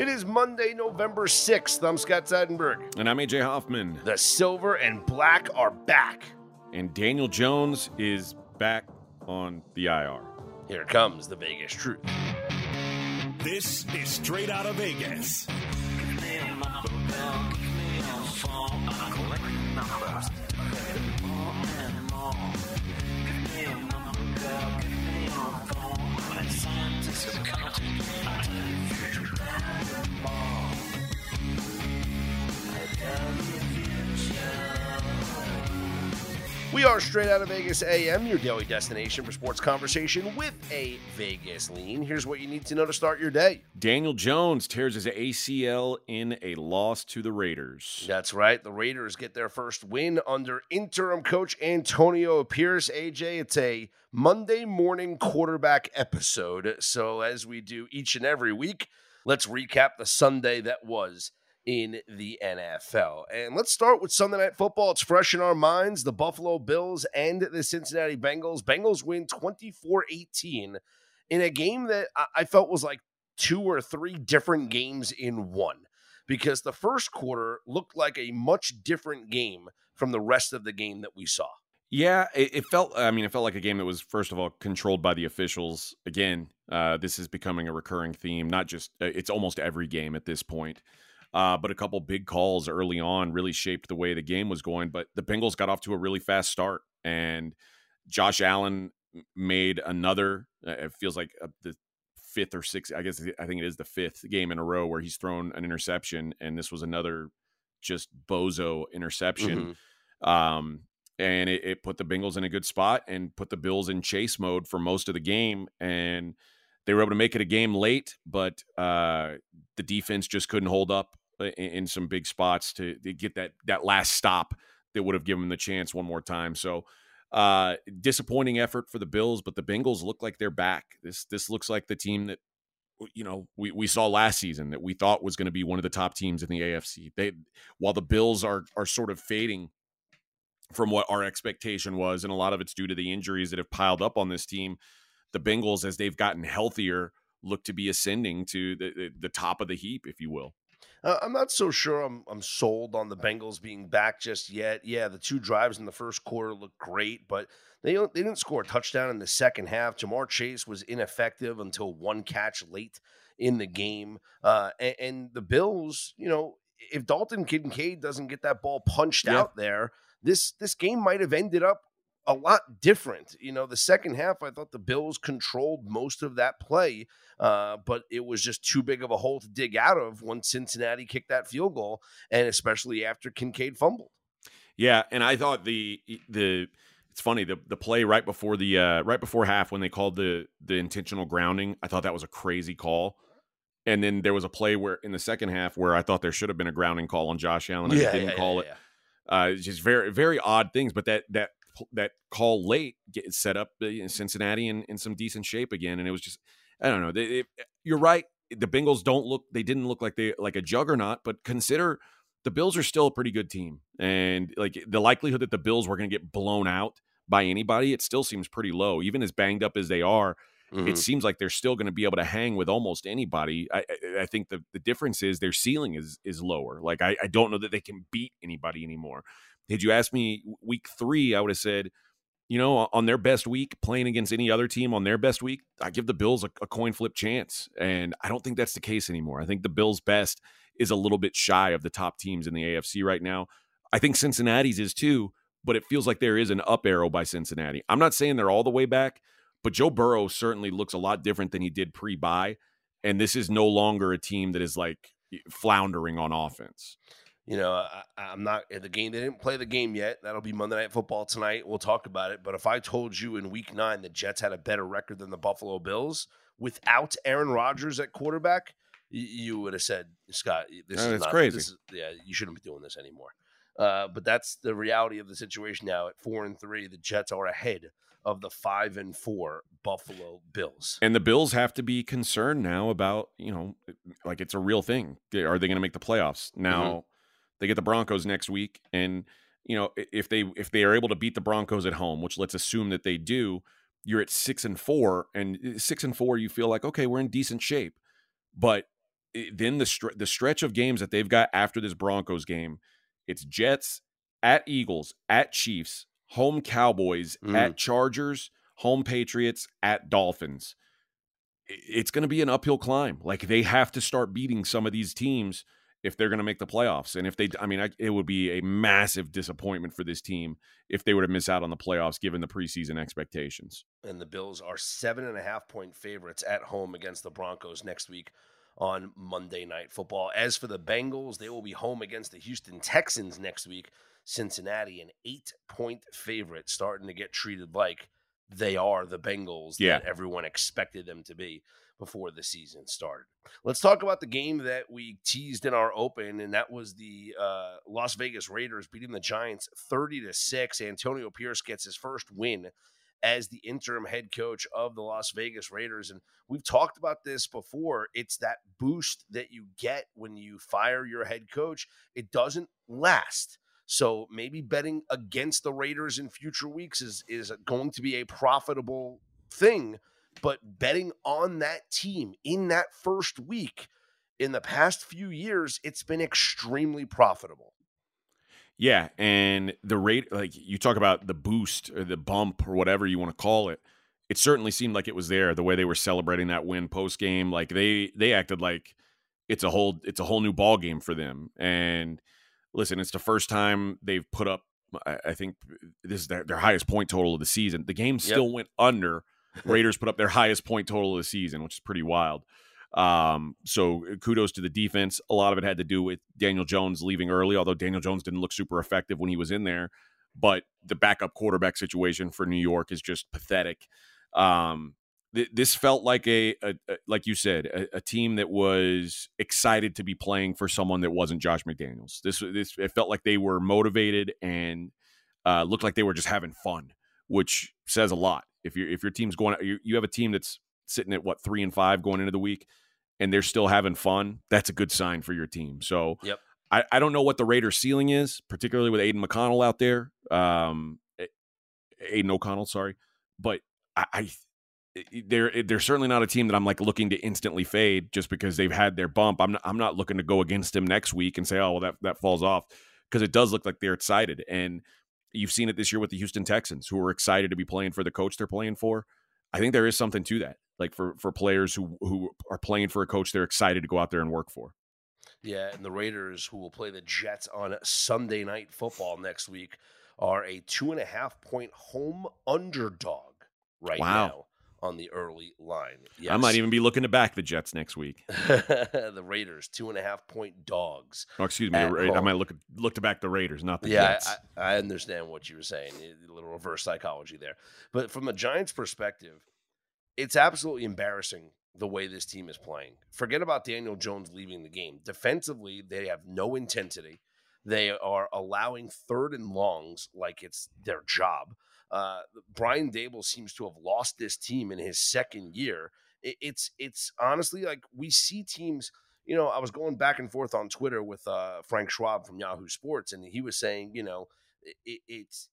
It is Monday, November 6th. I'm Scott Seidenberg. And I'm AJ Hoffman. The silver and black are back. And Daniel Jones is back on the IR. Here comes the Vegas truth. This is straight out of Vegas. We are straight out of Vegas AM, your daily destination for sports conversation with a Vegas lean. Here's what you need to know to start your day. Daniel Jones tears his ACL in a loss to the Raiders. That's right. The Raiders get their first win under interim coach Antonio Pierce. AJ, it's a Monday morning quarterback episode. So, as we do each and every week, let's recap the Sunday that was in the NFL. And let's start with Sunday Night Football. It's fresh in our minds. The Buffalo Bills and the Cincinnati Bengals. Bengals win 24 18 in a game that I felt was like two or three different games in one because the first quarter looked like a much different game from the rest of the game that we saw. Yeah, it, it, felt. I mean, it felt like a game that was first of all controlled by the officials. Again, uh, this is becoming a recurring theme. Not just uh, it's almost every game at this point. Uh, but a couple big calls early on really shaped the way the game was going. But the Bengals got off to a really fast start, and Josh Allen made another. Uh, it feels like uh, the fifth or sixth. I guess I think it is the fifth game in a row where he's thrown an interception, and this was another just bozo interception. Mm-hmm. Um, and it, it, put the Bengals in a good spot and put the Bills in chase mode for most of the game. And they were able to make it a game late, but uh, the defense just couldn't hold up in, in some big spots to, to, get that that last stop that would have given them the chance one more time. So uh, disappointing effort for the Bills, but the Bengals look like they're back. This this looks like the team that you know we, we saw last season that we thought was going to be one of the top teams in the AFC. They while the Bills are are sort of fading from what our expectation was, and a lot of it's due to the injuries that have piled up on this team. The Bengals, as they've gotten healthier, look to be ascending to the, the, the top of the heap, if you will. Uh, I'm not so sure I'm, I'm sold on the Bengals being back just yet. Yeah, the two drives in the first quarter looked great, but they they didn't score a touchdown in the second half. Ja'Marr Chase was ineffective until one catch late in the game, uh, and, and, the Bills, you know, if Dalton Kincaid doesn't get that ball punched yeah. out there, this this game might have ended up a lot different. You know, the second half, I thought the Bills controlled most of that play, uh, but it was just too big of a hole to dig out of when Cincinnati kicked that field goal, and especially after Kincaid fumbled. Yeah, and I thought the the it's funny the the play right before the uh, right before half when they called the the intentional grounding, I thought that was a crazy call. And then there was a play where in the second half where I thought there should have been a grounding call on Josh Allen. and yeah, didn't yeah, call yeah, it. Uh, just very very odd things, but that that that call late get set up in Cincinnati in, in some decent shape again, and it was just I don't know. They, you're right. The Bengals don't look. They didn't look like they like a juggernaut, but consider the Bills are still a pretty good team, and like the likelihood that the Bills were going to get blown out by anybody, it still seems pretty low. Even as banged up as they are, mm-hmm. it seems like they're still going to be able to hang with almost anybody. I, I, think the the difference is their ceiling is is lower. Like I, I don't know that they can beat anybody anymore. Had you asked me week three, I would have said, you know, on their best week, playing against any other team on their best week, I give the Bills a, a coin flip chance. And I don't think that's the case anymore. I think the Bills' best is a little bit shy of the top teams in the AFC right now. I think Cincinnati's is too, but it feels like there is an up arrow by Cincinnati. I'm not saying they're all the way back, but Joe Burrow certainly looks a lot different than he did pre bye. And this is no longer a team that is like floundering on offense. You know, I, am not the game. They didn't play the game yet. That'll be Monday Night Football tonight. We'll talk about it. But if I told you in Week Nine the Jets had a better record than the Buffalo Bills without Aaron Rodgers at quarterback, you would have said, Scott, this is not, crazy. This is, yeah, you shouldn't be doing this anymore. Uh, but that's the reality of the situation now. At four and three, the Jets are ahead of the five and four Buffalo Bills. And the Bills have to be concerned now about, you know, like it's a real thing. Are they going to make the playoffs? Now, mm-hmm. They get the Broncos next week, and you know if they if they are able to beat the Broncos at home, which let's assume that they do, you're at six and four, and eh, six and four, you feel like okay, we're in decent shape. But then the str- the stretch of games that they've got after this Broncos game, it's Jets at Eagles, at Chiefs, home Cowboys, Mm. at Chargers, home Patriots, at Dolphins. It's going to be an uphill climb. Like they have to start beating some of these teams if they're going to make the playoffs. And if they, I mean, I, it would be a massive disappointment for this team if they were to miss out on the playoffs given the preseason expectations. and the Bills are seven and a half point favorites at home against the Broncos next week on Monday Night Football. As for the Bengals, they will be home against the Houston Texans next week. Cincinnati, an eight point favorite, starting to get treated like they are the Bengals Yeah. that everyone expected them to be before the season started. Let's talk about the game that we teased in our open, and that was the uh, Las Vegas Raiders beating the Giants 30 to 6. Antonio Pierce gets his first win as the interim head coach of the Las Vegas Raiders. And we've talked about this before. It's that boost that you get when you fire your head coach, it doesn't last. So maybe betting against the Raiders in future weeks is, is going to be a profitable thing. But betting on that team in that first week in the past few years, it's been extremely profitable. Yeah, and the rate, like you talk about the boost or the bump or whatever you want to call it, it certainly seemed like it was there. The way they were celebrating that win post game, like they they acted like it's a whole it's a whole new ball game for them. And listen, it's the first time they've put up. I, I think this is their, their highest point total of the season. The game still went under. Raiders put up their highest point total of the season, which is pretty wild. Um, so kudos to the defense. A lot of it had to do with Daniel Jones leaving early, although Daniel Jones didn't look super effective when he was in there. But the backup quarterback situation for New York is just pathetic. Um, th- this felt like a, a, a like you said, a, a team that was excited to be playing for someone that wasn't Josh McDaniels. This this it felt like they were motivated and uh, looked like they were just having fun, which says a lot. If your if your team's going, you, you have a team that's sitting at what three and five going into the week, and they're still having fun. That's a good sign for your team. So, Yep. I, I don't know what the Raiders' ceiling is, particularly with Aidan McConnell out there. Um, Aidan O'Connell, sorry, but I, I they're they're certainly not a team that I'm like looking to instantly fade just because they've had their bump. I'm not, I'm not looking to go against them next week and say, oh well, that that falls off because it does look like they're excited and you've seen it this year with the Houston Texans who are excited to be playing for the coach they're playing for. I think there is something to that, like for for players who who are playing for a coach they're excited to go out there and work for. Yeah, and the Raiders, who will play the Jets on Sunday night football next week, are a two and a half point home underdog right Wow. now on the early line. I might even be looking to back the Jets next week. the Raiders, two and a half point dogs. Oh, excuse me, Ra- I might look look to back the Raiders, not the yeah, Jets. I, I understand what you were saying. Eh, a little reverse psychology there. But from the Giants' perspective, it's absolutely embarrassing the way this team is playing. Forget about Daniel Jones leaving the game. Defensively, they have no intensity. They are allowing third and longs like it's their job. Uh, Brian Daboll seems to have lost this team in his second year. It, it's it's honestly like we see teams. You know, I was going back and forth on Twitter with uh, Frank Schwab from Yahoo Sports, and he was saying, you know, it, it's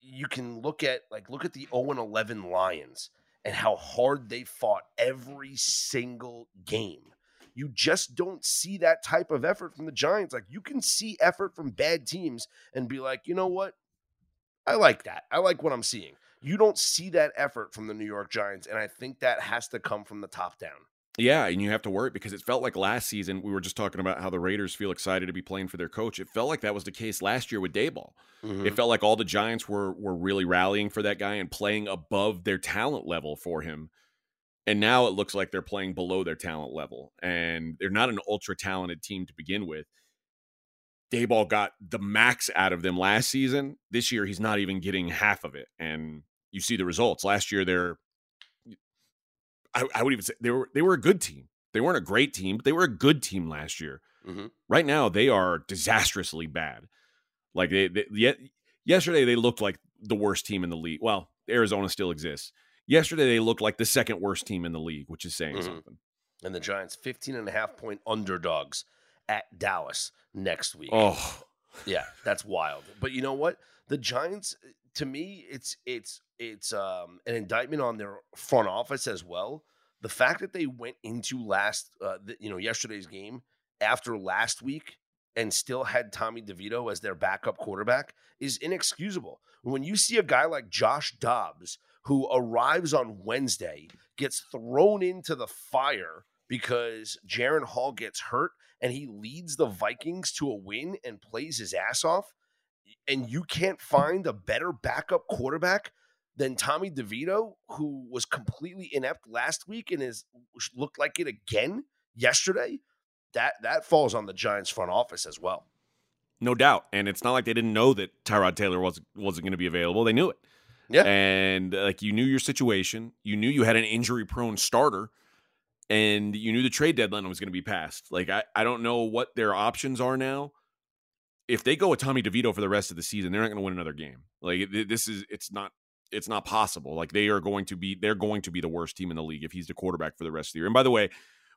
you can look at like look at the 0 and 11 Lions and how hard they fought every single game. You just don't see that type of effort from the Giants. Like you can see effort from bad teams and be like, you know what? I like that. I like what I'm seeing. You don't see that effort from the New York Giants, and I think that has to come from the top down. Yeah, and you have to worry because it felt like last season we were just talking about how the Raiders feel excited to be playing for their coach. It felt like that was the case last year with Daboll. It mm-hmm. felt like all the Giants were were really rallying for that guy and playing above their talent level for him. And now it looks like they're playing below their talent level, and they're not an ultra talented team to begin with. Daboll got the max out of them last season. This year, he's not even getting half of it, and you see the results. Last year, they're I, I would even say they were they were a good team. They weren't a great team, but they were a good team last year. Mhm. Right now, they are disastrously bad. Like they, they yet yesterday they looked like the worst team in the league. Well, Arizona still exists. Yesterday they looked like the second worst team in the league, which is saying Mhm. something. And the Giants 15 and a half point underdogs at Dallas next week. Oh, Yeah, that's wild. But you know what? The Giants, to me, it's it's it's um, an indictment on their front office as well. the fact that they went into last, uh, the, you know, yesterday's game after last week and still had Tommy DeVito as their backup quarterback is inexcusable. When you see a guy like Josh Dobbs who arrives on Wednesday, gets thrown into the fire because Jaren Hall gets hurt and he leads the Vikings to a win and plays his ass off, and you can't find a better backup quarterback than Tommy DeVito, who was completely inept last week and is looked like it again yesterday, that that falls on the Giants front office as well. No doubt. And it's not like they didn't know that Tyrod Taylor wasn't wasn't going to be available. They knew it. Yeah. And like you knew your situation. You knew you had an injury prone starter and you knew the trade deadline was going to be passed. Like I, I don't know what their options are now. If they go with Tommy DeVito for the rest of the season, they're not going to win another game. Like this is it's not it's not possible. Like they are going to be they're going to be the worst team in the league if he's the quarterback for the rest of the year. And by the way,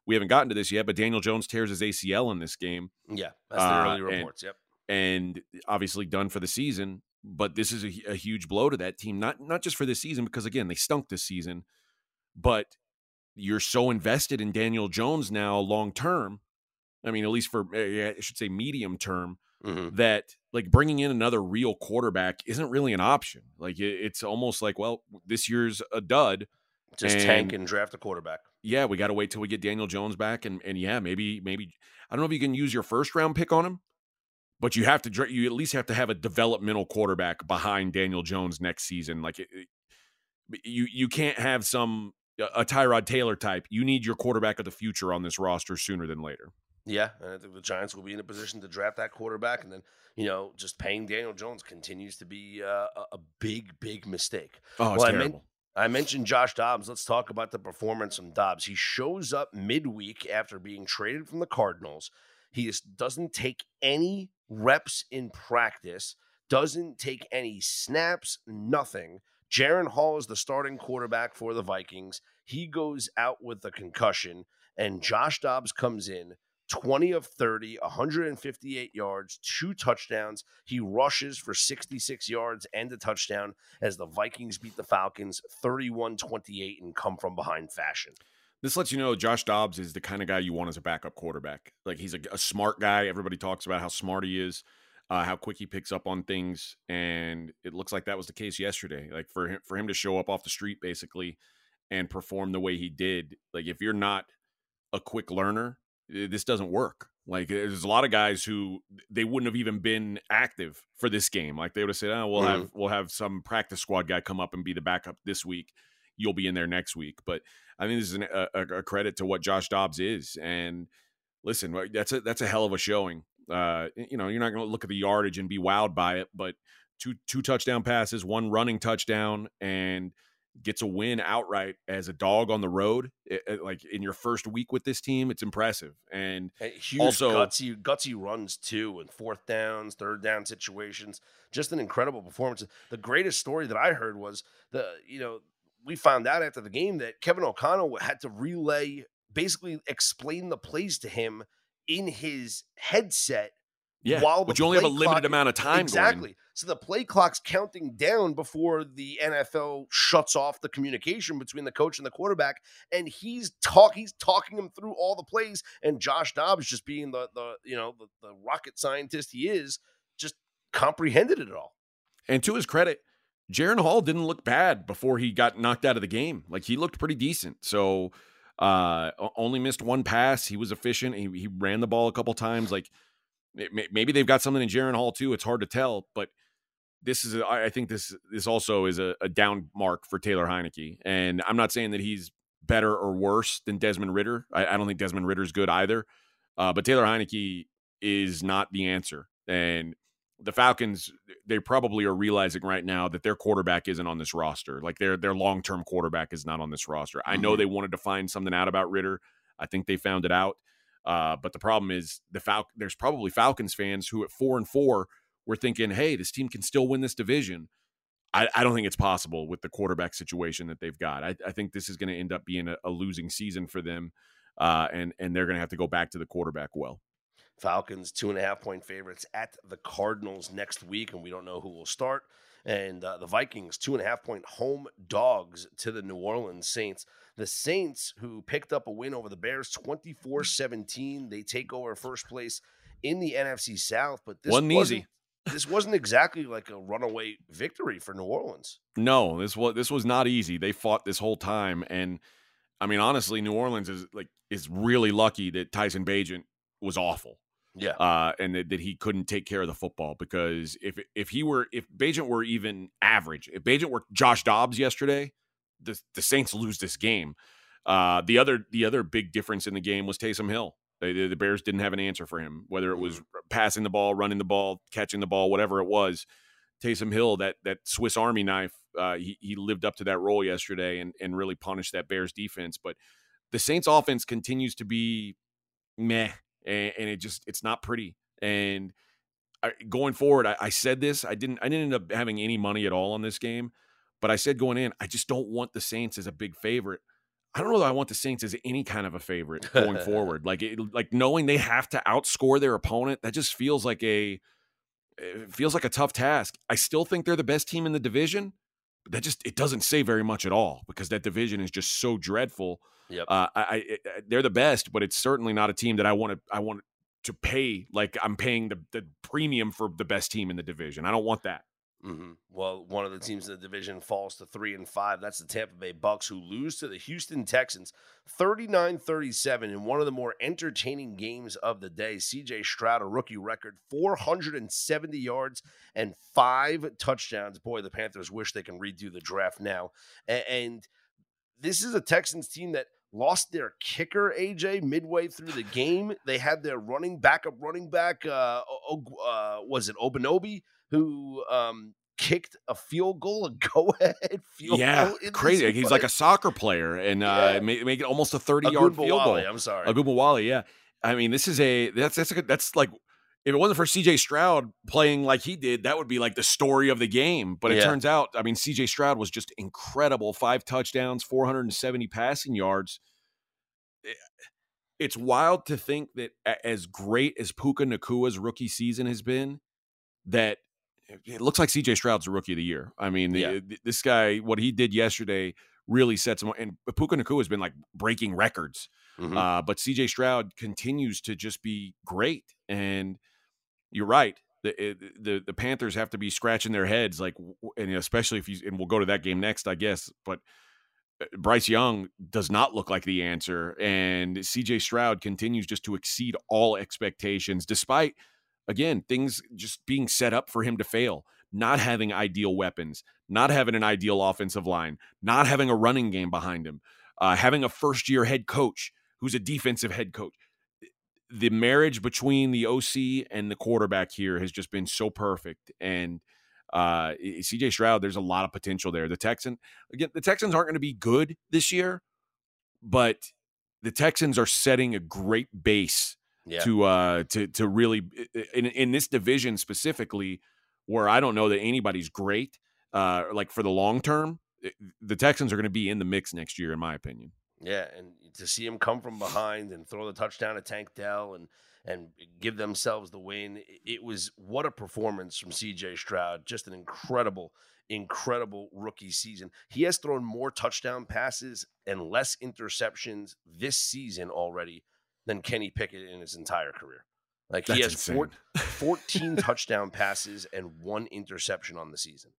we haven't gotten to this yet, but Daniel Jones tears his ACL in this game. Yeah, that's the Uh, early reports. and- yep. and obviously done for the season. But this is a, a huge blow to that team, not not just for this season, because again they stunk this season, but you're so invested in Daniel Jones now long term. I mean, at least for eh, I should say medium term, Mhm. that like bringing in another real quarterback isn't really an option. Like it, it's almost like, well, this year's a dud. Just and- tank and draft a quarterback. Yeah, we got to wait till we get Daniel Jones back, and and yeah, maybe maybe I don't know if you can use your first round pick on him, but you have to you at least have to have a developmental quarterback behind Daniel Jones next season. Like it, it- you you can't have some a Tyrod Taylor type. You need your quarterback of the future on this roster sooner than later. Yeah, and I think the Giants will be in a position to draft that quarterback, and then you know, just paying Daniel Jones continues to be uh, a, big, big mistake. Oh, it's Well, I meant- terrible. I mentioned Josh Dobbs. Let's talk about the performance from Dobbs. He shows up midweek after being traded from the Cardinals. He just doesn't take any reps in practice, doesn't take any snaps, nothing. Jaren Hall is the starting quarterback for the Vikings. He goes out with a concussion, and Josh Dobbs comes in 20 of 30, 158 yards, two touchdowns. He rushes for 66 yards and a touchdown as the Vikings beat the Falcons 31 28 and come from behind fashion. This lets you know Josh Dobbs is the kind of guy you want as a backup quarterback. Like he's a, a smart guy. Everybody talks about how smart he is, uh, how quick he picks up on things, and it looks like that was the case yesterday. Like for him, for him to show up off the street basically and perform the way he did. Like if you're not a quick learner, this doesn't work. Like there's a lot of guys who they wouldn't have even been active for this game. Like they would have said, "Oh, we'll have we'll have some practice squad guy come up and be the backup this week. You'll be in there next week." But I think this is an, a, a- a credit to what Josh Dobbs is. And listen, that's a that's a hell of a showing. Uh, you know, you're not going to look at the yardage and be wowed by it, but two two touchdown passes, one running touchdown, and gets a win outright as a dog on the road. It- it- like in your first week with this team, it's impressive. And And Huge Also- gutsy, gutsy runs too, and fourth downs, third down situations. Just an incredible performance. The greatest story that I heard was the you know we found out after the game that Kevin O'Connell had to relay, basically explain the plays to him in his headset yeah, while but you only have a limited clock- amount of time. Exactly. Going. So the play clock's counting down before the NFL shuts off the communication between the coach and the quarterback, and he's talk he's talking him through all the plays, and Josh Dobbs just being the the you know the, the rocket scientist he is, just comprehended it all. And to his credit, Jaren Hall didn't look bad before he got knocked out of the game. Like he looked pretty decent. So uh only missed one pass. He was efficient. He, he ran the ball a couple times. Like maybe they've got something in Jaren Hall too. It's hard to tell, but this is a, I I think this this also is a, a down mark for Taylor Heinicke. And I'm not saying that he's better or worse than Desmond Ridder. I, I don't think Desmond Ridder's good either. Uh, but Taylor Heinicke is not the answer. And the Falcons, they probably are realizing right now that their quarterback isn't on this roster. Like their their long term quarterback is not on this roster. I know Mhm. they wanted to find something out about Ridder. I think they found it out. Uh, but the problem is the Fal- There's probably Falcons fans who at four and four were thinking, "Hey, this team can still win this division." I, I don't think it's possible with the quarterback situation that they've got. I, I think this is going to end up being a, a losing season for them, uh, and and they're going to have to go back to the quarterback well. Falcons two and a half point favorites at the Cardinals next week, and we don't know who will start. And uh, the Vikings, two and a half point home dogs to the New Orleans Saints. The Saints, who picked up a win over the Bears 24 17, they take over first place in the NFC South. But this Wasn't easy. this wasn't exactly like a runaway victory for New Orleans. No, this was this was not easy. They fought this whole time, and I mean, honestly, New Orleans is like is really lucky that Tyson Bagent was awful, Yeah. uh, and that, that he couldn't take care of the football. Because if if he were if Bagent were even average, if Bagent were Josh Dobbs yesterday, the the Saints lose this game. Uh, the other the other big difference in the game was Taysom Hill. They, the Bears didn't have an answer for him, whether it was passing the ball, running the ball, catching the ball, whatever it was. Taysom Hill, that that Swiss Army knife, uh, he he lived up to that role yesterday and and really punished that Bears defense. But the Saints offense continues to be meh, and, and it just it's not pretty. And I, going forward, I, I said this. I didn't I didn't end up having any money at all on this game, but I said going in, I just don't want the Saints as a big favorite. I don't know that I want the Saints as any kind of a favorite going forward. Like it, like knowing they have to outscore their opponent, that just feels like a it feels like a tough task. I still think they're the best team in the division, but that just it doesn't say very much at all because that division is just so dreadful. Yep. Uh, I, I it- they're the best, but it's certainly not a team that I want to I want to pay like I'm paying the the premium for the best team in the division. I don't want that. Hmm Well, one of the teams in the division falls to three and five. That's the Tampa Bay Bucks, who lose to the Houston Texans 39 37 in one of the more entertaining games of the day. CJ Stroud, a rookie record, 470 yards and five touchdowns. Boy, the Panthers wish they can redo the draft now. And this is a Texans team that lost their kicker AJ midway through the game. They had their running backup running back uh, uh was it Obanobi who um kicked a field goal, a go ahead field yeah, goal. in this crazy. He's like a soccer player and uh, Yeah. make, make it almost a thirty yard field goal. I'm sorry. Ogunbowale, yeah. I mean, this is a that's that's a, that's like if it wasn't for CJ Stroud playing like he did, that would be like the story of the game. But it Yeah. turns out, I mean, CJ Stroud was just incredible. Five touchdowns, 470 passing yards. Eh, It's wild to think that as great as Puka Nacua's rookie season has been, that it looks like CJ Stroud's a rookie of the year. I mean, the- Yeah. th- this guy, what he did yesterday really sets him. And Puka Nacua has been like breaking records. Mhm. Uh, but CJ Stroud continues to just be great. And you're right. The, the the Panthers have to be scratching their heads, like, and especially if you and we'll go to that game next, I guess. But uh, Bryce Young does not look like the answer, and CJ Stroud continues just to exceed all expectations, despite again things just being set up for him to fail. Not having ideal weapons, not having an ideal offensive line, not having a running game behind him, uh, having a first year head coach who's a defensive head coach. The marriage between the OC and the quarterback here has just been so perfect. And uh, CJ Stroud, there's a lot of potential there. The Texan again, the Texans aren't going to be good this year, but the Texans are setting a great base yeah. to uh to to really in in this division specifically where I don't know that anybody's great uh like for the long term the Texans are going to be in the mix next year in my opinion. Yeah, and to see him come from behind and throw the touchdown at Tank Dell and and give themselves the win, it was what a performance from CJ Stroud. Just an incredible, incredible rookie season. He has thrown more touchdown passes and less interceptions this season already than Kenny Pickett in his entire career. Like he has four, 14 touchdown passes and one interception on the season.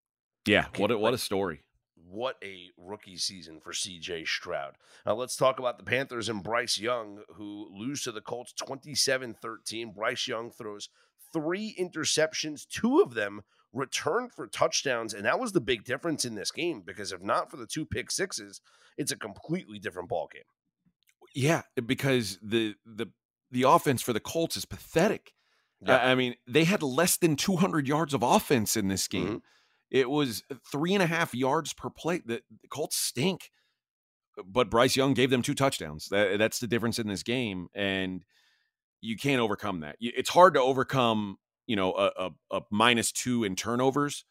yeah, what a, what a story. What a rookie season for CJ Stroud. Now let's talk about the Panthers and Bryce Young, who lose to the Colts 27 13. Bryce Young throws three interceptions, two of them returned for touchdowns. And that was the big difference in this game because if not for the two pick sixes, it's a completely different ball game. Yeah, eh, because the the the offense for the Colts is pathetic. Yeah. I mean, they had less than 200 yards of offense in this mm-hmm. game. Mm-hmm. It was eh, three and a half yards per play. The, the Colts stink, but Bryce Young gave them two touchdowns. That, that's the difference in this game, and you can't overcome that. It's hard to overcome, you know, a, a, a minus two in turnovers,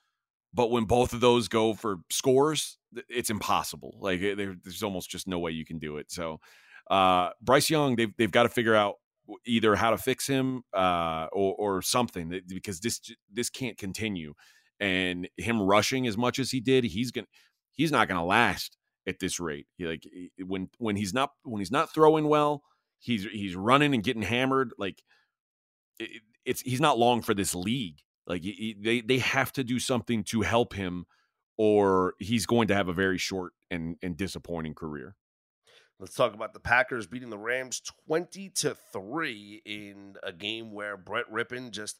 but when both of those go for scores, it's impossible. Like eh, there, there's almost just no way you can do it. So, uh, Bryce Young, they've they've got to figure out either how to fix him uh, or or something because this this can't continue. and him rushing as much as he did, he's gonna he's not gonna last at this rate. He, like when when he's not when he's not throwing well, he's he's running and getting hammered. Like it, it's he's not long for this league. Like he, they they have to do something to help him, or he's going to have a very short and and disappointing career. Let's talk about the Packers beating the Rams 20 to 3 in a game where Brett Rypien just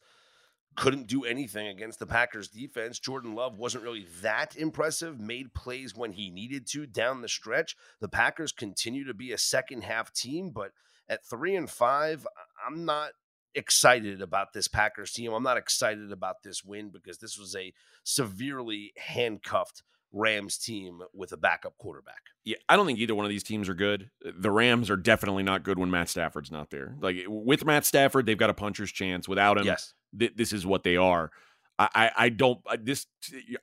couldn't do anything against the Packers defense. Jordan Love wasn't really that impressive, made plays when he needed to down the stretch. The Packers continue to be a second half team, but at 3 and 5, I'm not excited about this Packers team. I'm not excited about this win because this was a severely handcuffed Rams team with a backup quarterback. Yeah, I don't think either one of these teams are good. The Rams are definitely not good when Matt Stafford's not there. Like with Matt Stafford, they've got a puncher's chance. Without him, yes. Th- this is what they are. I, I, I don't. This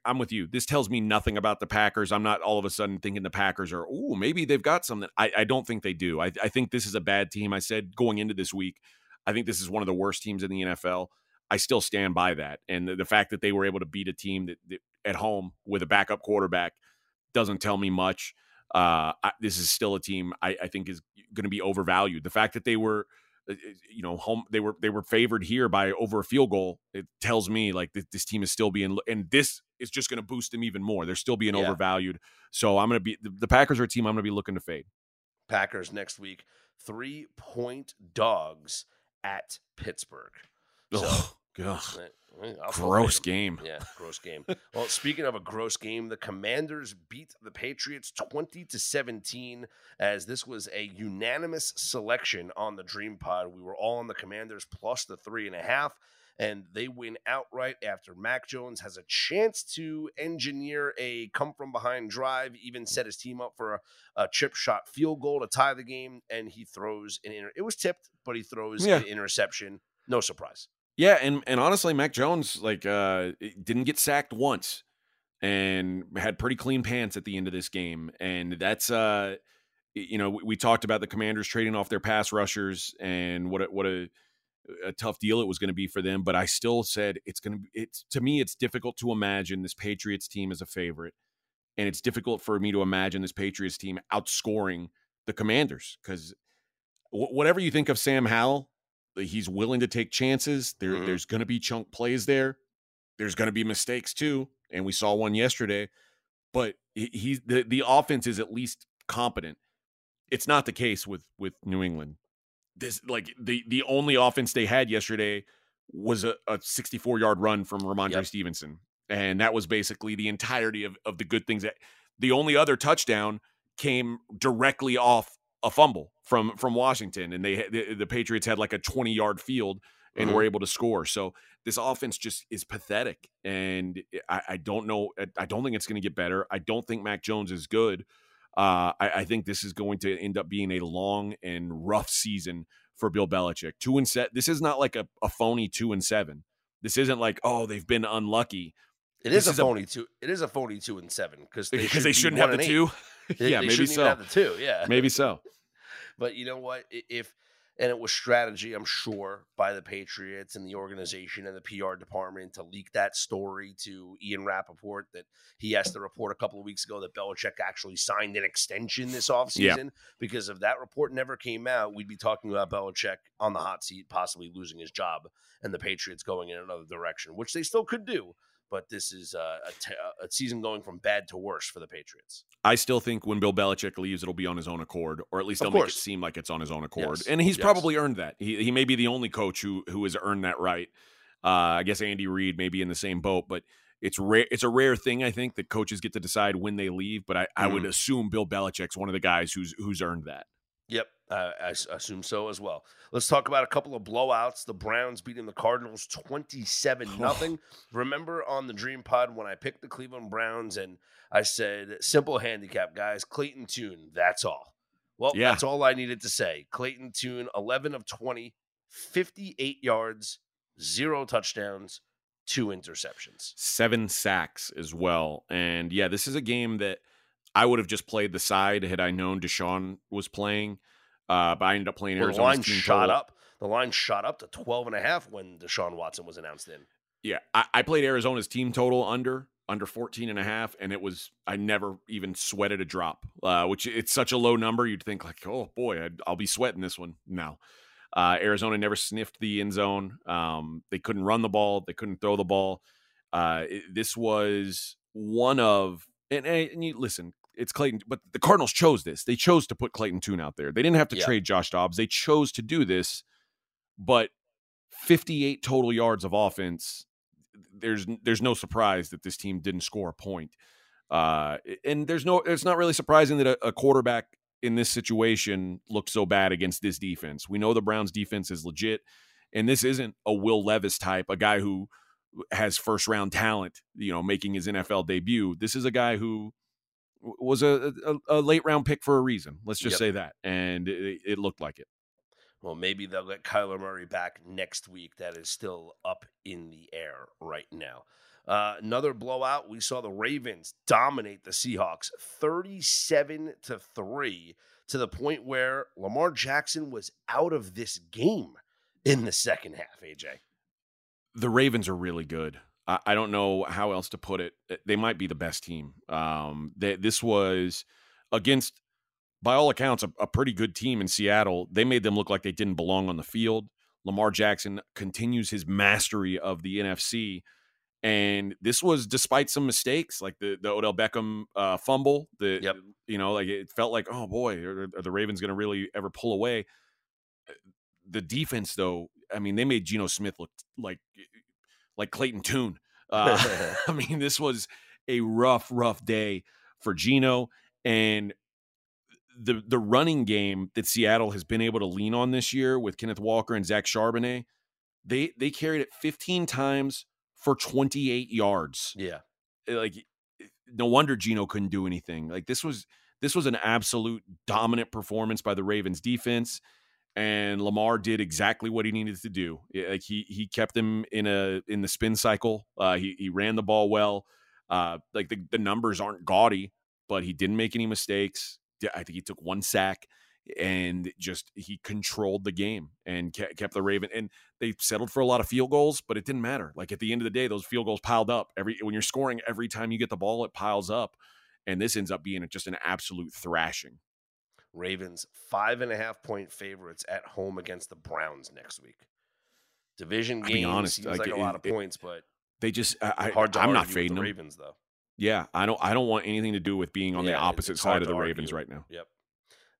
I'm with you. This tells me nothing about the Packers. I'm not all of a sudden thinking the Packers are. Oh, maybe they've got something. I, I don't think they do. I, I think this is a bad team. I said going into this week, I think this is one of the worst teams in the NFL. I still stand by that. And the, the fact that they were able to beat a team that, that, at home with a backup quarterback doesn't tell me much. Uh, I, this is still a team I, I think is going to be overvalued. The fact that they were, uh, uh, you know, home they were they were favored here by over a field goal. It tells me like this, this team is still being, and this is just going to boost them even more. They're still being yeah. overvalued. So I'm going to be the, the Packers are a team I'm going to be looking to fade. Packers next week, three point dogs at Pittsburgh. So, Ugh. I'll gross game. Yeah, gross game. well, speaking of a gross game, the Commanders beat the Patriots 20 to 17 as this was a unanimous selection on the Dream Pod. We were all on the Commanders plus the three and a half, and they win outright after Mac Jones has a chance to engineer a come from behind drive, even set his team up for a, a chip shot field goal to tie the game, and he throws an inter- it was tipped, but he throws yeah. an interception. No surprise. Yeah, and and honestly, Mac Jones like uh didn't get sacked once and had pretty clean pants at the end of this game. And that's uh you know, we, we talked about the commanders trading off their pass rushers and what a, what a a tough deal it was going to be for them, but I still said it's going to be it's to me it's difficult to imagine this Patriots team as a favorite. And it's difficult for me to imagine this Patriots team outscoring the Commanders cuz whatever you think of Sam Howell, he's willing to take chances. There, mm-hmm. there's going to be chunk plays there. There's going to be mistakes too, and we saw one yesterday. But he, he the the offense is at least competent. It's not the case with with New England. This like the the only offense they had yesterday was a, a 64 yard run from Rhamondre yep. Stevenson, and that was basically the entirety of of the good things that. The only other touchdown came directly off a fumble from from Washington, and they the, the Patriots had like a twenty yard field and mm-hmm. were able to score. So this offense just is pathetic, and I, I don't know. I don't think it's going to get better. I don't think Mac Jones is good. Uh, I, I, think this is going to end up being a long and rough season for Bill Belichick. Two and set. This is not like a, a phony two and seven. This isn't like oh they've been unlucky. It is this a phony a, two. It is a phony two and seven because because they, should they shouldn't have the two. They, yeah, they maybe so. Have the two. Yeah, maybe so. But you know what? If and it was strategy, I'm sure, by the Patriots and the organization and the PR department to leak that story to Ian Rapoport that he has to report a couple of weeks ago that Belichick actually signed an extension this offseason. Yeah. Because if that report never came out, we'd be talking about Belichick on the hot seat, possibly losing his job, and the Patriots going in another direction, which they still could do but this is uh, a, t- a season going from bad to worse for the Patriots. I still think when Bill Belichick leaves, it'll be on his own accord, or at least they'll make it seem like it's on his own accord. Yes. And he's yes. probably earned that. He he may be the only coach who who has earned that right. Uh, I guess Andy Reid may be in the same boat, but it's rare. It's a rare thing, I think, that coaches get to decide when they leave. But I. I would mm-hmm. assume Bill Belichick's one of the guys who's who's earned that. Uh, I assume so as well. Let's talk about a couple of blowouts. The Browns beating the Cardinals 27 nothing. Remember on the Dream Pod when I picked the Cleveland Browns and I said, simple handicap, guys, Clayton Tune, that's all. Well, yeah. that's all I needed to say. Clayton Tune, 11 of 20, 58 yards, zero touchdowns, two interceptions, seven sacks as well. And yeah, this is a game that I would have just played the side had I known Deshaun was playing. Uh, but I ended up playing well, The line shot total. up. The line shot up to 12 and a half when Deshaun Watson was announced in. Yeah, I, I played Arizona's team total under under 14 and a half and it was i never even sweated a drop uh, which it's such a low number you'd think like oh boy i will be sweating this one no uh, arizona never sniffed the end zone um, they couldn't run the ball they couldn't throw the ball uh, it, this was one of and, and you listen it's clayton but the cardinals chose this they chose to put clayton tune out there they didn't have to Yeah. trade josh dobbs they chose to do this but 58 total yards of offense there's there's no surprise that this team didn't score a point. Uh, and there's no it's not really surprising that a, a quarterback in this situation looked so bad against this defense. We know the Browns defense is legit and this isn't a Will Levis type, a guy who has first round talent, you know, making his NFL debut. This is a guy who was a, a, a late round pick for a reason. Let's just Yep. say that. And it, it looked like it. Well, maybe they'll get Kyler Murray back next week. That is still up in the air right now. Uh, another blowout. We saw the Ravens dominate the Seahawks 37 to 3 to the point where Lamar Jackson was out of this game in the second half, AJ. the Ravens are really good. I, I don't know how else to put it. Uh, They might be the best team. Um, they, this was against, by all accounts, a, a pretty good team in Seattle. They made them look like they didn't belong on the field. Lamar Jackson continues his mastery of the NFC. And this was despite some mistakes, like the the Odell Beckham uh, fumble. The Yep. you know, like it felt like, oh boy, are, are the Ravens going to really ever pull away? Uh, The defense, though, I mean, they made Geno Smith look like like Clayton Tune. Uh, I mean, this was a rough, rough day for Geno, and the the running game that Seattle has been able to lean on this year with Kenneth Walker and Zach Charbonnet, they they carried it 15 times for 28 yards. Yeah. Like, no wonder Geno couldn't do anything. Like this was this was an absolute dominant performance by the Ravens defense and Lamar did exactly what he needed to do. Like he he kept them in a in the spin cycle. Uh, he he ran the ball well. Uh, like the the numbers aren't gaudy, but he didn't make any mistakes. I think he took one sack and just he controlled the game and kept the Raven. And they settled for a lot of field goals, but it didn't matter. Like at the end of the day, those field goals piled up. Every when you're scoring, every time you get the ball, it piles up. And this ends up being just an absolute thrashing. Ravens five and a half point favorites at home against the Browns next week. Division game be honest, seems like, like, a it- lot of it- points, but They just I, I hard to I'm not fading the them. Ravens though. Yeah, I don't. I don't want anything to do with being on the Yeah, it- opposite side of the Ravens argue. right now. Yep.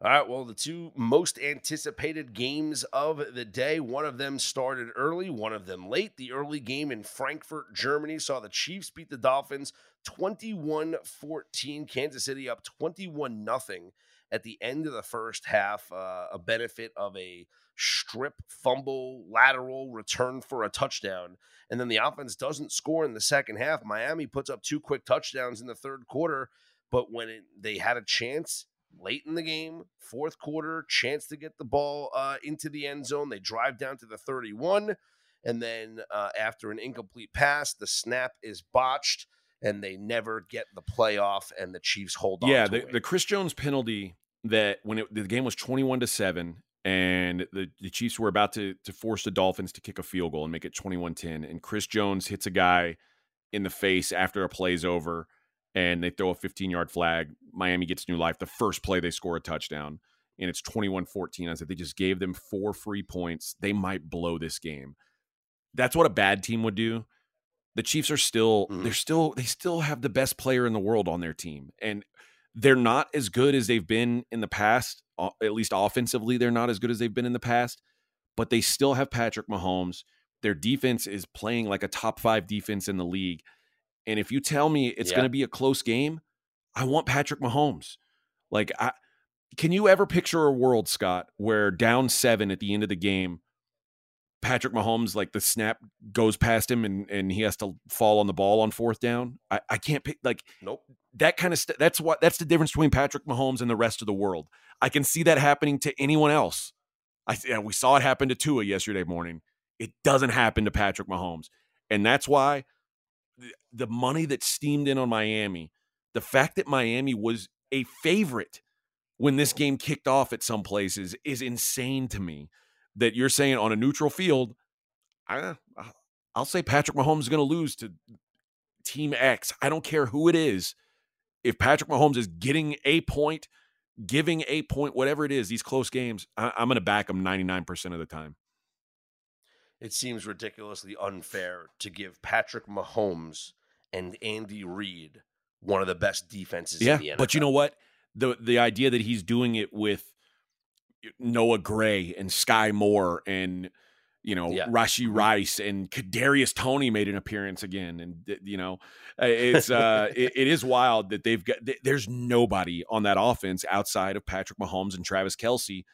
All right. Well, the two most anticipated games of the day, one of them started early, one of them late. The early game in Frankfurt, Germany, saw the Chiefs beat the Dolphins 21 14. Kansas City up 21 0 at the end of the first half, uh, a benefit of a strip, fumble, lateral return for a touchdown. And then the offense doesn't score in the second half. Miami puts up two quick touchdowns in the third quarter. But when it, they had a chance late in the game, fourth quarter, chance to get the ball uh, into the end zone, they drive down to the 31. And then uh, after an incomplete pass, the snap is botched and they never get the playoff and the Chiefs hold on. Yeah, the, the Chris Jones penalty that when it, the game was 21 to 7 and the, the Chiefs were about to to force the Dolphins to kick a field goal and make it 21-10 and Chris Jones hits a guy in the face after a play's over and they throw a 15-yard flag. Miami gets new life. The first play they score a touchdown and it's 21-14. I said they just gave them four free points. They might blow this game. That's what a bad team would do. The Chiefs are still Mhm. they're still they still have the best player in the world on their team and they're not as good as they've been in the past. At least offensively, they're not as good as they've been in the past, but they still have Patrick Mahomes. Their defense is playing like a top five defense in the league. And if you tell me it's Yeah. going to be a close game, I want Patrick Mahomes. Like, I, can you ever picture a world, Scott, where down seven at the end of the game, Patrick Mahomes, like the snap goes past him and, and he has to fall on the ball on fourth down? I, I can't pick, like, nope. that kind of st- that's what that's the difference between Patrick Mahomes and the rest of the world. I can see that happening to anyone else. I yeah, we saw it happen to Tua yesterday morning. It doesn't happen to Patrick Mahomes, and that's why the, the money that steamed in on Miami, the fact that Miami was a favorite when this game kicked off at some places is insane to me. That you're saying on a neutral field, I uh, I'll say Patrick Mahomes is going to lose to Team X. I don't care who it is. If Patrick Mahomes is getting a point, giving a point, whatever it is, these close games, I, am going to back him 99% of the time. It seems ridiculously unfair to give Patrick Mahomes and Andy Reid one of the best defenses yeah, But you know what? The the idea that he's doing it with Noah Gray and Sky Moore and you know yeah. Rashee mm-hmm. Rice and Kadarius Toney made an appearance again, and you know it's uh it, it is wild that they've got there's nobody on that offense outside of Patrick Mahomes and Travis Kelce,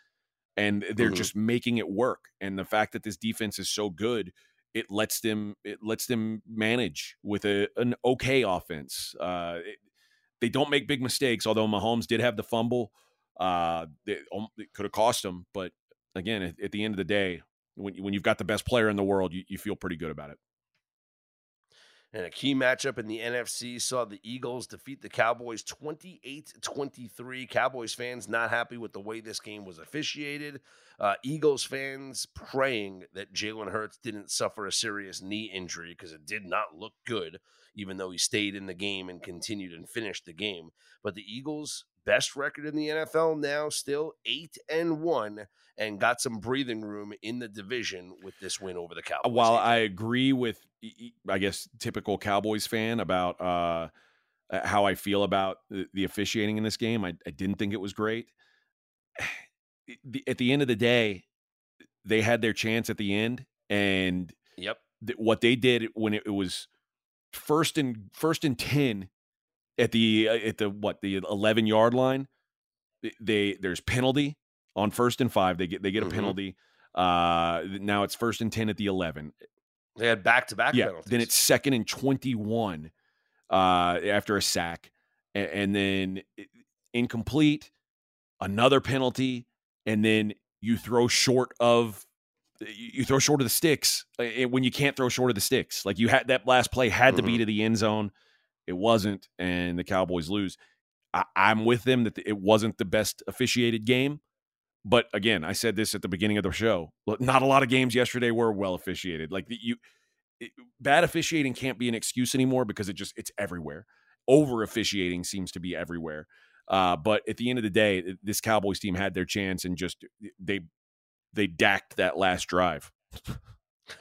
and they're mm-hmm. just making it work. And the fact that this defense is so good, it lets them it lets them manage with a an okay offense. Uh, it, they don't make big mistakes, although Mahomes did have the fumble. Uh, it, it could have cost him, but again, at, at, the end of the day, when when you've got the best player in the world, you, you feel pretty good about it. And a key matchup in the NFC saw the Eagles defeat the Cowboys 28 23. Cowboys fans not happy with the way this game was officiated. Uh, Eagles fans praying that Jalen Hurts didn't suffer a serious knee injury because it did not look good, even though he stayed in the game and continued and finished the game. But the Eagles best record in the NFL now, still eight and one, and got some breathing room in the division with this win over the Cowboys. While I agree with, I guess, typical Cowboys fan about uh, how I feel about the, officiating in this game, I, I didn't think it was great. At the end of the day, they had their chance at the end, and yep, what they did when it was first and first and ten at the uh, at the what the 11 yard line they there's penalty on first and 5 they get they get a mm-hmm. penalty uh now it's first and 10 at the 11 they had back to back penalties. then it's second and 21 uh after a sack and, and then incomplete another penalty and then you throw short of you throw short of the sticks when you can't throw short of the sticks like you had that last play had mm-hmm. to be mm-hmm. to the end zone it wasn't, and the Cowboys lose. I, am with them that it wasn't the best officiated game. But again, I said this at the beginning of the show. Not a lot of games yesterday were well officiated. Like you, it, bad officiating can't be an excuse anymore because it just it's everywhere. Over officiating seems to be everywhere. Uh, but at the end of the day, this Cowboys team had their chance and just they they dacked that last drive.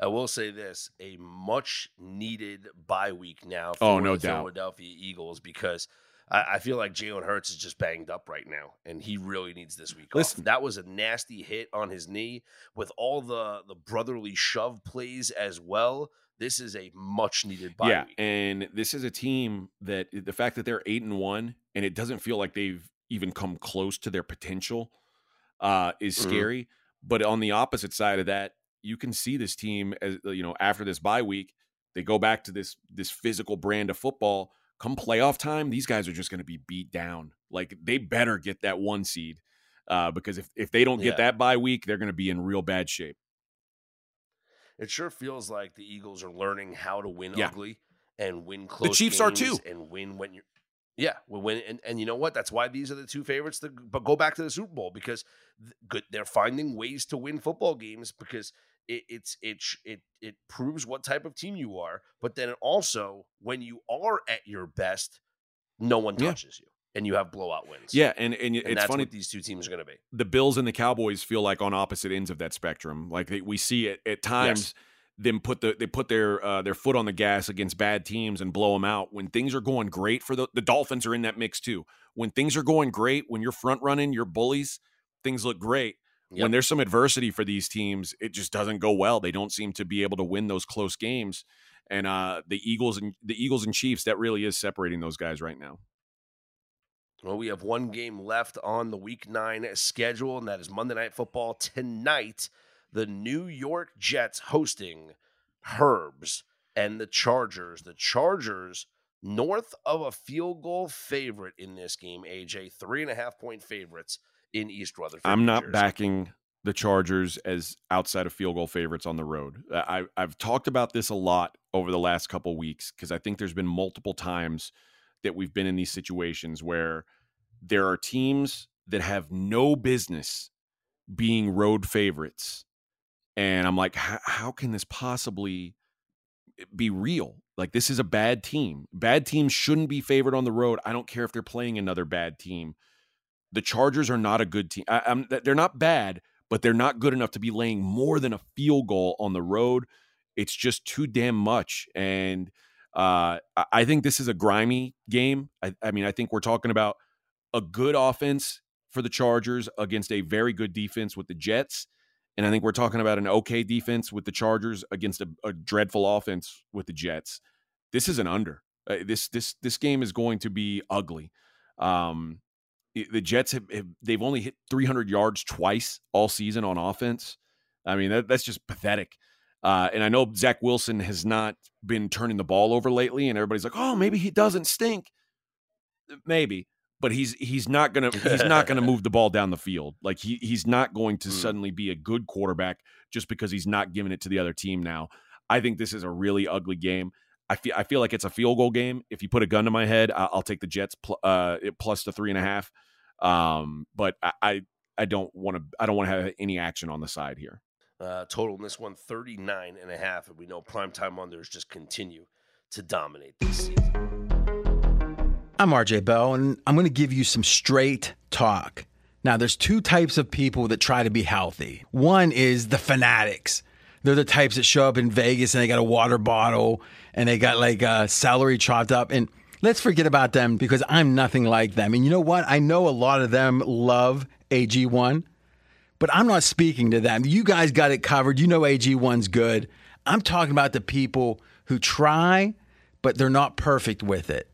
I will say this: a much needed bye week now for oh, no the doubt. Philadelphia Eagles because I, I, feel like Jalen Hurts is just banged up right now, and he really needs this week Listen, off. That was a nasty hit on his knee with all the the brotherly shove plays as well. This is a much needed bye yeah, week. and this is a team that the fact that they're eight and one, and it doesn't feel like they've even come close to their potential, uh, is mm-hmm. scary. But on the opposite side of that, you can see this team as uh, you know after this bye week, they go back to this this physical brand of football. Come playoff time, these guys are just going to be beat down. Like they better get that one seed uh, because if if they don't get yeah. that bye week, they're going to be in real bad shape. It sure feels like the Eagles are learning how to win yeah. ugly and win close. The Chiefs are too, and win when you're. Yeah, when and, and you know what? That's why these are the two favorites. To, but go back to the Super Bowl because good, they're finding ways to win football games because it, it's it it it proves what type of team you are. But then also, when you are at your best, no one touches yeah. you, and you have blowout wins. Yeah, and and, and it's funny these two teams are going to be. The Bills and the Cowboys feel like on opposite ends of that spectrum. Like they, we see it at times. Yes. Them put the they put their uh, their foot on the gas against bad teams and blow them out when things are going great for the the Dolphins are in that mix too. When things are going great, when you're front running, your bullies, things look great Yep. When there's some adversity for these teams, it just doesn't go well. They don't seem to be able to win those close games. And uh, the Eagles and the Eagles and Chiefs, that really is separating those guys right now. Well, we have one game left on the Week Nine schedule, and that is Monday Night Football tonight. The New York Jets hosting Herbs and the Chargers. The Chargers north of a field goal favorite in this game. AJ three and a half point favorites in East Rutherford. I'm not backing the Chargers as outside of field goal favorites on the road. Uh, I, I've talked about this a lot over the last couple weeks because I think there's been multiple times that we've been in these situations where there are teams that have no business being road favorites and I'm like, how can this possibly eh, be real? Like this is a bad team. Bad teams shouldn't be favored on the road. I don't care if they're playing another bad team. The Chargers are not a good team. I, they're not bad, but they're not good enough to be laying more than a field goal on the road. It's just too damn much. And uh, I think this is a grimy game. I, I mean, I think we're talking about a good offense for the Chargers against a very good defense with the Jets. And I think we're talking about an okay defense with the Chargers against a, a dreadful offense with the Jets. This is an under. Uh, this this this game is going to be ugly. Um, the Jets have, have, they've only hit 300 yards twice all season on offense. I mean that, that's just pathetic. Uh, and I know Zach Wilson has not been turning the ball over lately, and everybody's like, "Oh, maybe he doesn't stink." Maybe, but he's he's not gonna he's not gonna move the ball down the field. Like he he's not going to mm. suddenly be a good quarterback just because he's not giving it to the other team now. I think this is a really ugly game. I feel I feel like it's a field goal game. If you put a gun to my head, I'll, I'll take the Jets pl- uh, plus the three and a half. Um, but I, I I don't want to I don't want to have any action on the side here. Uh, total in this one 39 and a half, and we know primetime unders just continue to dominate this season. I'm RJ Bell, and I'm going to give you some straight talk. Now, there's two types of people that try to be healthy. One is the fanatics. They're the types that show up in Vegas and they got a water bottle and they got like uh, celery chopped up. And let's forget about them because I'm nothing like them. And you know what? I know a lot of them love AG1, but I'm not speaking to them. You guys got it covered. You know AG1's good. I'm talking about the people who try, but they're not perfect with it.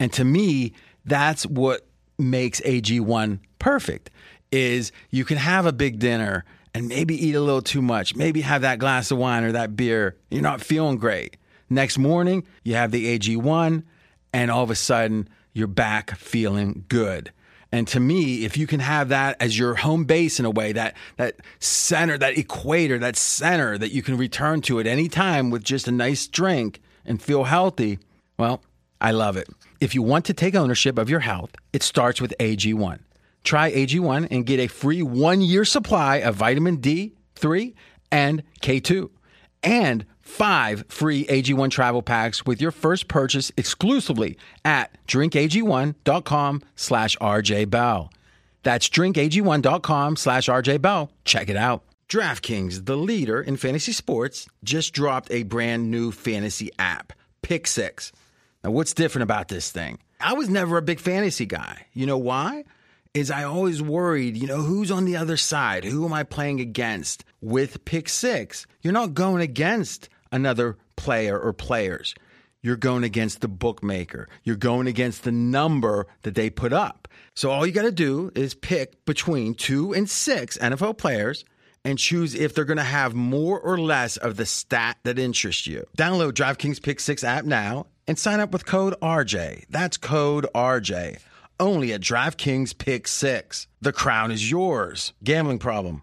And to me, that's what makes AG1 perfect is you can have a big dinner and maybe eat a little too much, maybe have that glass of wine or that beer. You're not feeling great. Next morning, you have the AG1 and all of a sudden you're back feeling good. And to me, if you can have that as your home base in a way, that that center, that equator, that center that you can return to at any time with just a nice drink and feel healthy, well, I love it. If you want to take ownership of your health, it starts with AG1. Try AG1 and get a free one year supply of vitamin D3 and K2, and five free AG1 travel packs with your first purchase exclusively at drinkag1.com slash rjbell. That's drinkag1.com slash rjbell. Check it out. DraftKings, the leader in fantasy sports, just dropped a brand new fantasy app, Pick Six. Now, what's different about this thing? I was never a big fantasy guy. You know why? Is I always worried, you know, who's on the other side? Who am I playing against? With pick six, you're not going against another player or players. You're going against the bookmaker. You're going against the number that they put up. So all you got to do is pick between two and six NFL players and choose if they're going to have more or less of the stat that interests you. Download DraftKings Pick 6 app now and sign up with code RJ. That's code RJ. Only at DraftKings Pick 6. The crown is yours. Gambling problem?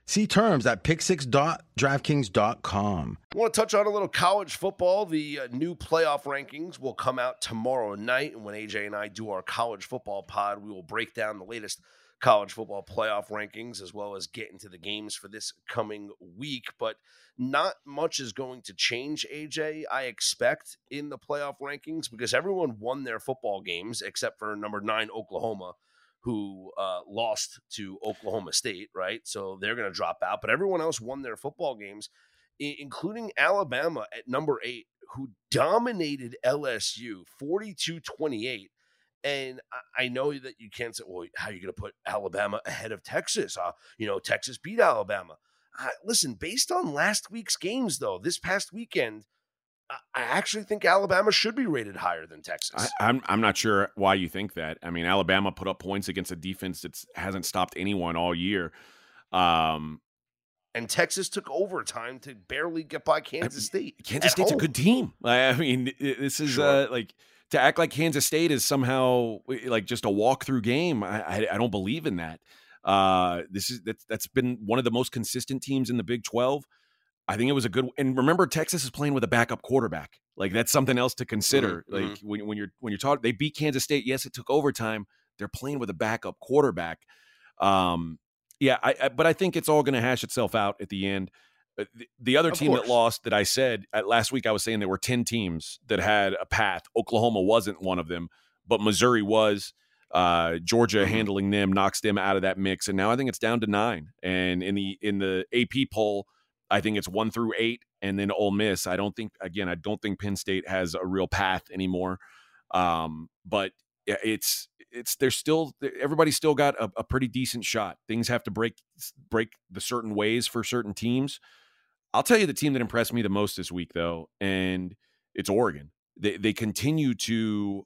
See terms at picksix.draftkings.com. I want to touch on a little college football. The uh, new playoff rankings will come out tomorrow night. And when AJ and I do our college football pod, we will break down the latest college football playoff rankings as well as get into the games for this coming week. But not much is going to change, AJ, I expect, in the playoff rankings because everyone won their football games except for number nine, Oklahoma, who uh, lost to Oklahoma State, right? So they're going to drop out. But everyone else won their football games, including Alabama at number eight, who dominated LSU 42 28 and I know that you can't say, well, how are you going to put Alabama ahead of Texas? Uh, you know, Texas beat Alabama. Uh, listen, based on last week's games, though, this past weekend, I actually think Alabama should be rated higher than Texas. I, am I'm, I'm not sure why you think that. I mean, Alabama put up points against a defense that hasn't stopped anyone all year. Um, and Texas took overtime to barely get by Kansas State. Kansas State's home. a good team. I mean, this is sure. uh, like to act like Kansas State is somehow like just a walkthrough game, I, I, I don't believe in that. Uh, this is that's that's been one of the most consistent teams in the Big Twelve. I think it was a good. And remember, Texas is playing with a backup quarterback. Like that's something else to consider. Mm-hmm. Like when, when you're when you're talking, they beat Kansas State. Yes, it took overtime. They're playing with a backup quarterback. Um, yeah, I, I, but I think it's all going to hash itself out at the end. Uh, the, the other Of team that lost that I said uh, last week, I was saying there were 10 teams that had a path. Oklahoma wasn't one of them, but Missouri was. Uh, Georgia Mhm. handling them knocks them out of that mix, and now I think it's down to nine. And in the in the AP poll, I think it's one through eight, and then Ole Miss. I don't think again, I don't think Penn State has a real path anymore. Um, but it's it's there's still everybody's still got a, a pretty decent shot. Things have to break break the certain ways for certain teams. I'll tell you the team that impressed me the most this week, though, and it's Oregon. They they continue to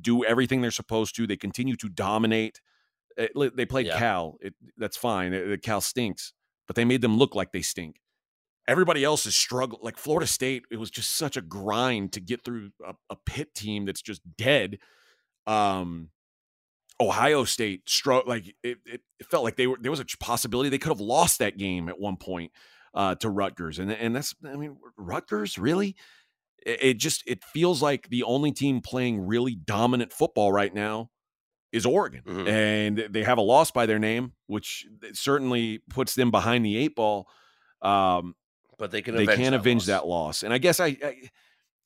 do everything they're supposed to. They continue to dominate. Uh, They played Yeah. Cal. It, that's fine. Uh, Cal stinks, but they made them look like they stink. Everybody else is struggling. Like Florida State, it was just such a grind to get through a, a Pitt team that's just dead. Um, Ohio State struggled. Like it, it, it felt like they were. There was a possibility they could have lost that game at one point uh, to Rutgers, and and that's. I mean, Rutgers really. It, it just it feels like the only team playing really dominant football right now is Oregon, Mhm. and they have a loss by their name, which certainly puts them behind the eight ball. Um, But they can they that avenge loss. that loss. And I guess I, I,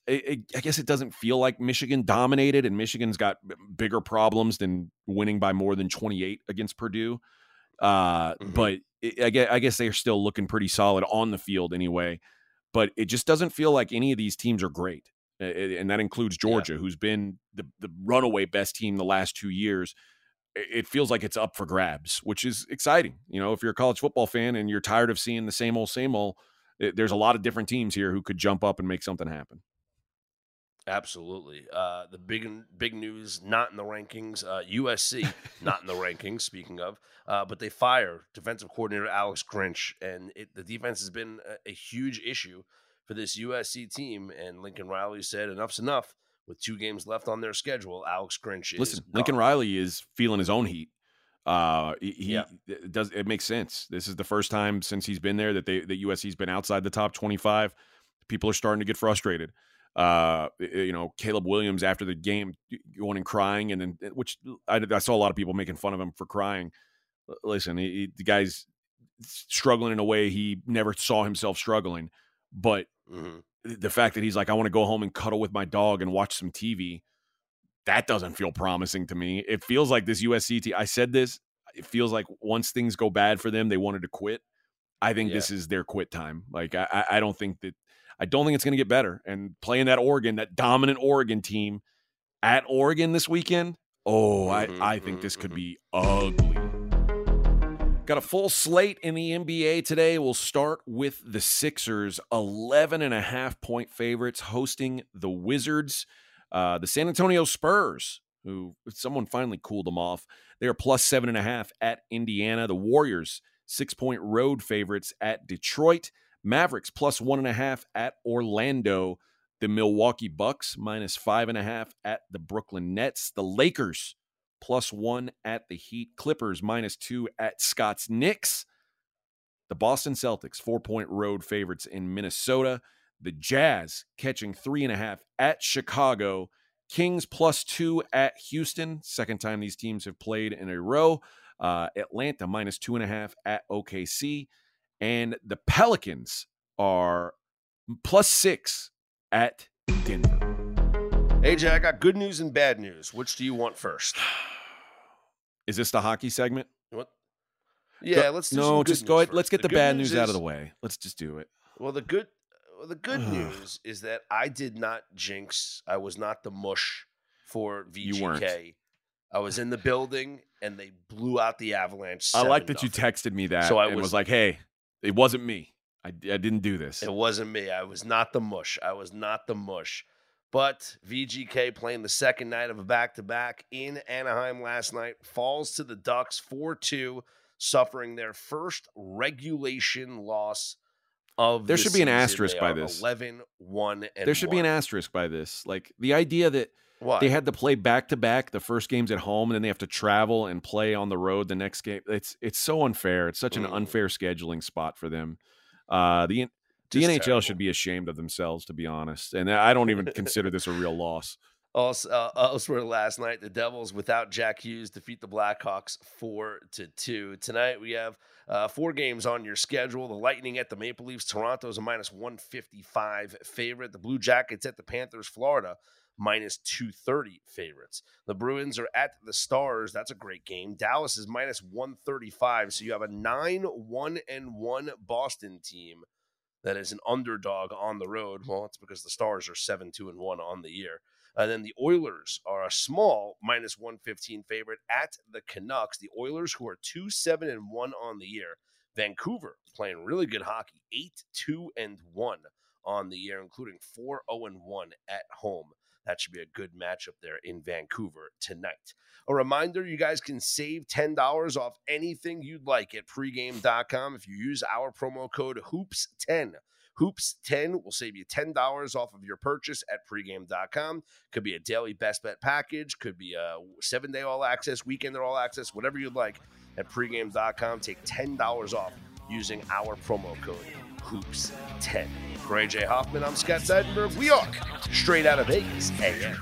I, I guess it doesn't feel like Michigan dominated, and Michigan's got bigger problems than winning by more than twenty eight against Purdue. Uh, Mhm. But it, I guess I guess they're still looking pretty solid on the field anyway. But it just doesn't feel like any of these teams are great, and that includes Yeah. Georgia, who's been the the runaway best team the last two years. It it feels like it's up for grabs, which is exciting. You know, if you're a college football fan and you're tired of seeing the same old, same old, eh, there's a lot of different teams here who could jump up and make something happen. Absolutely. Uh, the big big news, not in the rankings. Uh, USC, not in the rankings. Speaking of, uh, but they fire defensive coordinator Alex Grinch, and it, the defense has been a, a huge issue for this USC team. And Lincoln Riley said, "Enough's enough." With two games left on their schedule, Alex Grinch is Listen, Lincoln gone. Riley is feeling his own heat. Uh, he, he Yeah. it does it makes sense. This is the first time since he's been there that they that USC's been outside the top 25. People are starting to get frustrated. Uh, you know, Caleb Williams after the game going and crying, and then which I, I saw a lot of people making fun of him for crying. Listen, he- the guy's struggling in a way he never saw himself struggling, but Mhm. the fact that he's like, I want to go home and cuddle with my dog and watch some TV, that doesn't feel promising to me. It feels like this USC team. I said this. It feels like once things go bad for them, they wanted to quit. I think Yeah. this is their quit time. Like I, I don't think that. I don't think it's going to get better. And playing that Oregon, that dominant Oregon team at Oregon this weekend. Oh, Mhm, I, I think mhm, this could mhm. be ugly. Got a full slate in the NBA today. We'll start with the Sixers, 11 and a half point favorites hosting the Wizards. Uh, the San Antonio Spurs, who someone finally cooled them off. They are plus seven and a half at Indiana. The Warriors, six point road favorites at Detroit. Mavericks plus one and a half at Orlando. The Milwaukee Bucks minus five and a half at the Brooklyn Nets. The Lakers plus one at the Heat. Clippers minus two at Scott's Knicks. The Boston Celtics, four point road favorites in Minnesota. The Jazz catching three and a half at Chicago. Kings plus two at Houston. Second time these teams have played in a row. Uh, Atlanta minus two and a half at OKC. And the Pelicans are plus six at Denver. AJ, I got good news and bad news. Which do you want first? Is this the hockey segment? What? Yeah, Go- let's do no, just go news ahead. Let's get the, good bad news, out of the way. Let's just do it. Well, the good, well, the good news is that I did not jinx. I was not the mush for VGK. You weren't. I was in the building and they blew out the Avalanche. I like that 7-0. you texted me that So I and was, was- like, "Hey, it wasn't me. I, I didn't do this." It wasn't me. I was not the mush. I was not the mush. But VGK playing the second night of a back to back in Anaheim last night falls to the Ducks 4 2, suffering their first regulation loss of There the should be an asterisk They by this. 11 1 there should be an asterisk by this. Like the idea that Why? They had to play back to back. The first game's at home, and then they have to travel and play on the road the next game. It's it's so unfair. It's such an Mm. unfair scheduling spot for them. Uh, the the NHL terrible. should be ashamed of themselves, to be honest. And I don't even consider this a real loss. Also, uh, elsewhere last night, the Devils without Jack Hughes defeat the Blackhawks four to two. Tonight we have uh, four games on your schedule. The Lightning at the Maple Leafs. Toronto's a minus one fifty five favorite. The Blue Jackets at the Panthers. Florida minus two thirty favorites. The Bruins are at the Stars. That's a great game. Dallas is minus one thirty five. So you have a nine one and one Boston team that is an underdog on the road. Well, it's because the Stars are seven two and one on the year. And then the Oilers are a small minus 115 favorite at the Canucks. The Oilers, who are 2 7 and 1 on the year. Vancouver playing really good hockey, 8 2 and 1 on the year, including 4 0 and 1 at home. That should be a good matchup there in Vancouver tonight. A reminder you guys can save $10 off anything you'd like at pregame.com if you use our promo code HOOPS10. Hoops 10 will save you $10 off of your purchase at pregame.com. Could be a daily best bet package, could be a seven day all access, weekend or all access, whatever you'd like at pregame.com. Take $10 off using our promo code Hoops10. For AJ Hoffman, I'm Scott Seidenberg. We are straight out of Vegas AM.